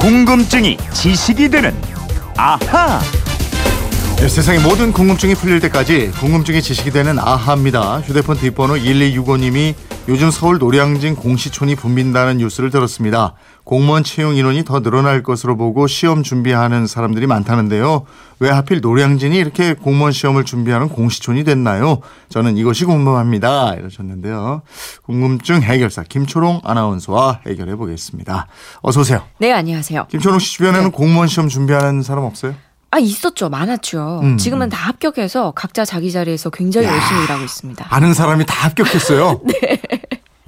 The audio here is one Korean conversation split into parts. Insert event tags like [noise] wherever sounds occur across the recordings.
궁금증이 지식이 되는 아하. 네, 세상의 모든 궁금증이 풀릴 때까지 궁금증이 지식이 되는 아하입니다. 휴대폰 뒷번호 1265님이 요즘 서울 노량진 공시촌이 붐빈다는 뉴스를 들었습니다. 공무원 채용 인원이 더 늘어날 것으로 보고 시험 준비하는 사람들이 많다는데요. 왜 하필 노량진이 이렇게 공무원 시험을 준비하는 공시촌이 됐나요? 저는 이것이 궁금합니다. 이러셨는데요. 궁금증 해결사 김초롱 아나운서와 해결해 보겠습니다. 어서 오세요. 네, 안녕하세요. 김초롱 씨 주변에는 네. 공무원 시험 준비하는 사람 없어요? 아, 있었죠. 많았죠. 음. 지금은 다 합격해서 각자 자기 자리에서 굉장히 야. 열심히 일하고 있습니다. 아는 사람이 다 합격했어요. [laughs] 네.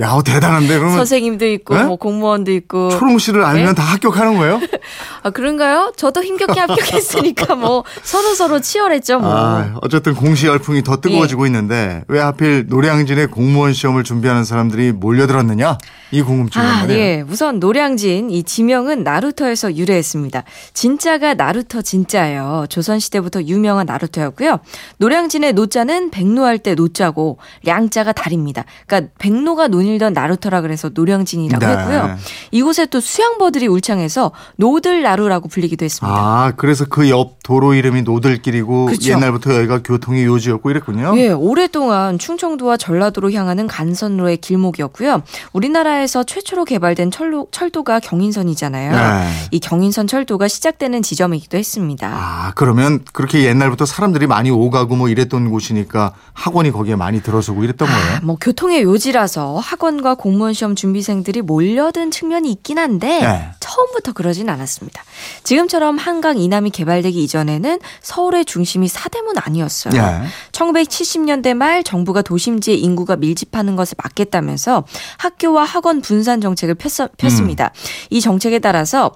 야, 어, 대단한데 그러면 선생님도 있고, 네? 뭐 공무원도 있고. 초롱 씨를 알면 네? 다 합격하는 거예요? [laughs] 아, 그런가요? 저도 힘겹게 합격했으니까 뭐 서로 서로 치열했죠, 뭐. 아, 어쨌든 공시 열풍이 더 뜨거워지고 있는데 왜 하필 노량진에 공무원 시험을 준비하는 사람들이 몰려들었느냐? 이 궁금증이 아, 있네요. 예. 우선 노량진 이 지명은 나루터에서 유래했습니다. 진짜가 나루터 진짜예요. 조선 시대부터 유명한 나루터였고요. 노량진의 노자는 백로할 때 노자고 량자가 달입니다. 그러니까 백로가 논일 던 나루터라 그래서 노량진이라고 네. 했고요. 이곳에 또 수양버들이 울창해서 노들나루라고 불리기도 했습니다. 아, 그래서 그 옆 도로 이름이 노들길이고 그쵸. 옛날부터 여기가 교통의 요지였고 이랬군요. 예, 오랫동안 충청도와 전라도로 향하는 간선로의 길목이었고요. 우리나라에서 최초로 개발된 철로, 철도가 경인선이잖아요. 네. 이 경인선 철도가 시작되는 지점이기도 했습니다. 아, 그러면 그렇게 옛날부터 사람들이 많이 오가고 뭐 이랬던 곳이니까 학원이 거기에 많이 들어서고 이랬던 거예요. 아, 뭐 교통의 요지라서 학 원과 공무원 시험 준비생들이 몰려든 측면이 있긴 한데 네. 처음부터 그러진 않았습니다. 지금처럼 한강 이남이 개발되기 이전에는 서울의 중심이 사대문 아니었어요. 예. 1970년대 말 정부가 도심지에 인구가 밀집하는 것을 막겠다면서 학교와 학원 분산 정책을 폈, 폈습니다. 이 정책에 따라서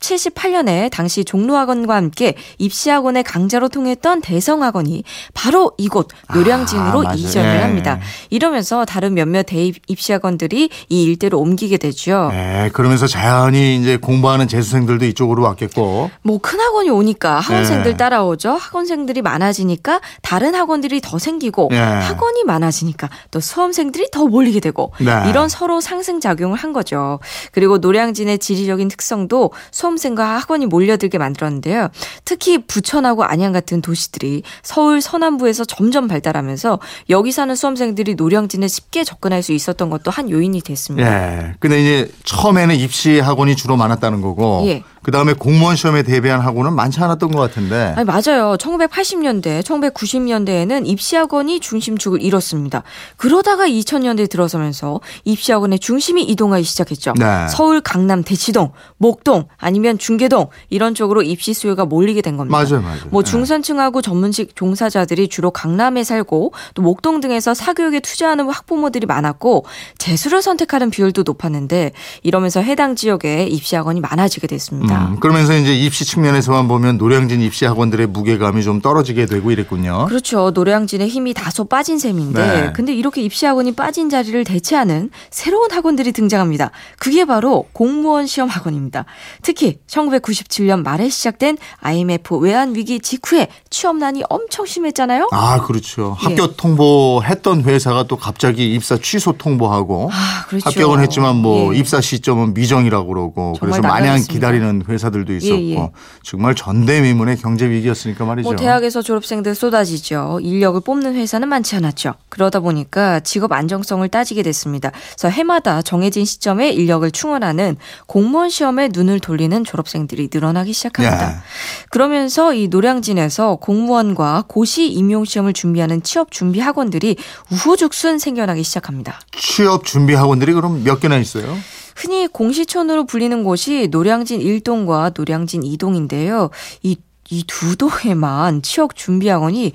1978년에 당시 종로학원과 함께 입시학원의 강자로 통했던 대성학원이 바로 이곳 노량진으로 아. 이전을 예. 합니다. 이러면서 다른 몇몇 대입 입시학원들이 이 일대로 옮기게 되죠. 네, 그러면서 자연히 이제 공부하는 재수생들도 이쪽으로 왔겠고. 뭐 큰 학원이 오니까 학원생들 예. 따라오죠. 학원생들이 많아지니까 다른 학원들이 더 생기고 예. 학원이 많아지니까 또 수험생들이 더 몰리게 되고 네. 이런 서로 상승 작용을 한 거죠. 그리고 노량진의 지리적인 특성도 수험 생과 학원이 몰려들게 만들었는데요. 특히 부천하고 안양 같은 도시들이 서울 서남부에서 점점 발달하면서 여기 사는 수험생들이 노량진에 쉽게 접근할 수 있었던 것도 한 요인이 됐습니다. 예. 근데 이제 처음에는 입시 학원이 주로 많았다는 거고. 예. 그 다음에 공무원 시험에 대비한 학원은 많지 않았던 것 같은데. 아니, 맞아요. 1980년대, 1990년대에는 입시학원이 중심축을 이뤘습니다. 그러다가 2000년대에 들어서면서 입시학원의 중심이 이동하기 시작했죠. 네. 서울, 강남, 대치동, 목동, 아니면 중계동 이런 쪽으로 입시 수요가 몰리게 된 겁니다. 맞아요, 맞아요. 뭐 네. 중산층하고 전문직 종사자들이 주로 강남에 살고 또 목동 등에서 사교육에 투자하는 학부모들이 많았고 재수를 선택하는 비율도 높았는데 이러면서 해당 지역에 입시학원이 많아지게 됐습니다. 음, 그러면서 이제 입시 측면에서만 보면 노량진 입시 학원들의 무게감이 좀 떨어지게 되고 이랬군요. 그렇죠. 노량진의 힘이 다소 빠진 셈인데, 네. 근데 이렇게 입시 학원이 빠진 자리를 대체하는 새로운 학원들이 등장합니다. 그게 바로 공무원 시험 학원입니다. 특히 1997년 말에 시작된 IMF 외환 위기 직후에 취업난이 엄청 심했잖아요. 아, 그렇죠. 예. 합격 통보했던 회사가 또 갑자기 입사 취소 통보하고 아, 그렇죠. 합격은 했지만 뭐 예. 입사 시점은 미정이라고 그러고 그래서 마냥. 기다리는 회사들도 있었고 예, 예. 정말 전대미문의 경제 위기였으니까 말이죠. 뭐 대학에서 졸업생들 쏟아지죠. 인력을 뽑는 회사는 많지 않았죠. 그러다 보니까 직업 안정성을 따지게 됐습니다. 그래서 해마다 정해진 시점에 인력을 충원하는 공무원 시험에 눈을 돌리는 졸업생들이 늘어나기 시작합니다. 예. 그러면서 이 노량진에서 공무원과 고시 임용 시험을 준비하는 취업 준비 학원들이 우후죽순 생겨나기 시작합니다. 취업 준비 학원들이 그럼 몇 개나 있어요? 흔히 공시촌으로 불리는 곳이 노량진 1동과 노량진 2동인데요. 이 이두 동에만 취업 준비 학원이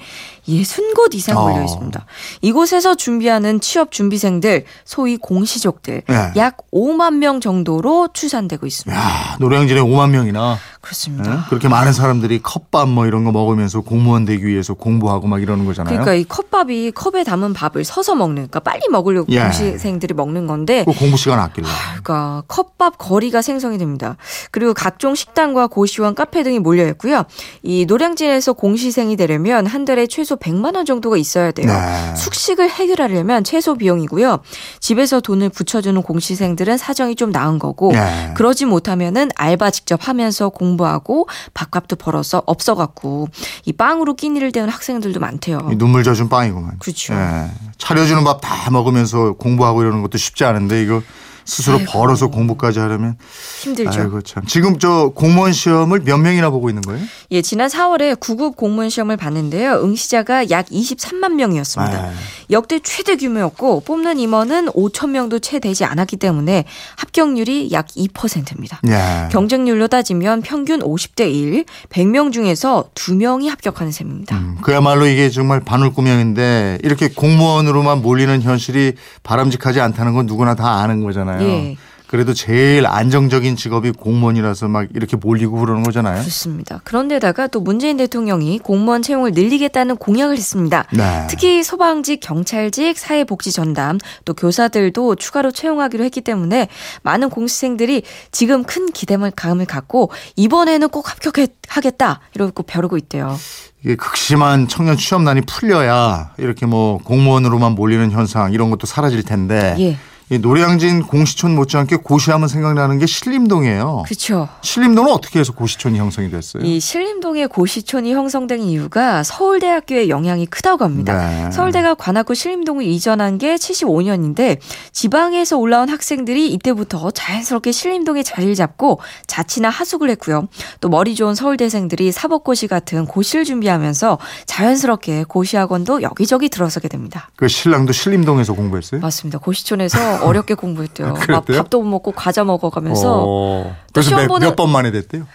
60곳 이상 어. 걸려 있습니다. 이곳에서 준비하는 취업 준비생들, 소위 공시족들 네. 약 5만 명 정도로 추산되고 있습니다. 야, 노량진에 5만 명이나. 그렇습니다. 예? 그렇게 많은 사람들이 컵밥 뭐 이런 거 먹으면서 공무원 되기 위해서 공부하고 막 이러는 거잖아요. 그러니까 이 컵밥이 컵에 담은 밥을 서서 먹는, 그러니까 빨리 먹으려고 예. 공시생들이 먹는 건데, 그 공부 시간 아낄래. 그러니까 컵밥 거리가 생성이 됩니다. 그리고 각종 식당과 고시원, 카페 등이 몰려 있고요. 이 노량진에서 공시생이 되려면 한 달에 최소 100만 원 정도가 있어야 돼요. 네. 숙식을 해결하려면 최소 비용이고요. 집에서 돈을 붙여주는 공시생들은 사정이 좀 나은 거고, 예. 그러지 못하면은 알바 직접 하면서 공부 하고 밥값도 벌어서 없어갖고 이 빵으로 끼니를 대는 학생들도 많대요. 이 눈물 젖은 빵이구만. 그렇죠. 예. 차려주는 밥 다 먹으면서 공부하고 이러는 것도 쉽지 않은데 이거 스스로 아이고. 벌어서 공부까지 하려면 힘들죠. 아이고 참. 지금 저 공무원 시험을 몇 명이나 보고 있는 거예요? 예, 지난 4월에 구급 공무원 시험을 봤는데요. 응시자가 약 23만 명이었습니다. 아. 역대 최대 규모였고 뽑는 임원은 5천 명도 채 되지 않았기 때문에 합격률이 약 2%입니다. 예. 경쟁률로 따지면 평균 50대 1, 100명 중에서 2명이 합격하는 셈입니다. 음, 그야말로 이게 정말 반울구명인데 이렇게 공무원으로만 몰리는 현실이 바람직하지 않다는 건 누구나 다 아는 거잖아요. 예. 그래도 제일 안정적인 직업이 공무원이라서 막 이렇게 몰리고 그러는 거잖아요. 그렇습니다. 그런데다가 또 문재인 대통령이 공무원 채용을 늘리겠다는 공약을 했습니다. 네. 특히 소방직, 경찰직, 사회복지 전담, 또 교사들도 추가로 채용하기로 했기 때문에 많은 공시생들이 지금 큰 기대감을 갖고 이번에는 꼭 합격하겠다 이러고 벼르고 있대요. 이게 극심한 청년 취업난이 풀려야 이렇게 뭐 공무원으로만 몰리는 현상 이런 것도 사라질 텐데 예. 이 노량진 공시촌 못지않게 고시하면 생각나는 게 신림동이에요. 그렇죠. 신림동은 어떻게 해서 고시촌이 형성이 됐어요? 이 신림동의 고시촌이 형성된 이유가 서울대학교의 영향이 크다고 합니다. 네. 서울대가 관악구 신림동을 이전한 게 75년인데 지방에서 올라온 학생들이 이때부터 자연스럽게 신림동에 자리를 잡고 자치나 하숙을 했고요. 또 머리 좋은 서울대생들이 사법고시 같은 고시를 준비하면서 자연스럽게 고시학원도 여기저기 들어서게 됩니다. 그 신랑도 신림동에서 공부했어요? 맞습니다. 고시촌에서 어렵게 공부했대요. 막 그랬대요? 밥도 못 먹고 과자 먹어가면서 어. 또 그래서 시험 몇, 보는- 몇번 만에 됐대요?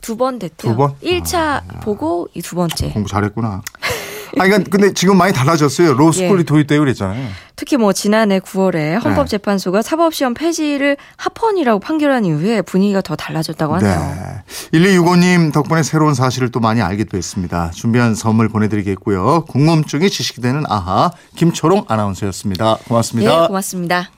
두번 됐대요. 두 번? 1차 보고 이 두 번째. 공부 잘했구나. [laughs] 아니, 그러니까 근데 지금 많이 달라졌어요. 로스쿨이 예. 도입되고 그랬잖아요. 특히 뭐 지난해 9월에 헌법재판소가 사법시험 폐지를 합헌이라고 판결한 이후에 분위기가 더 달라졌다고 하네요. 네. 1265님 덕분에 새로운 사실을 또 많이 알게 됐습니다. 준비한 선물 보내드리겠고요. 궁금증이 지식이 되는 아하 김초롱 아나운서였습니다. 고맙습니다. 네, 고맙습니다.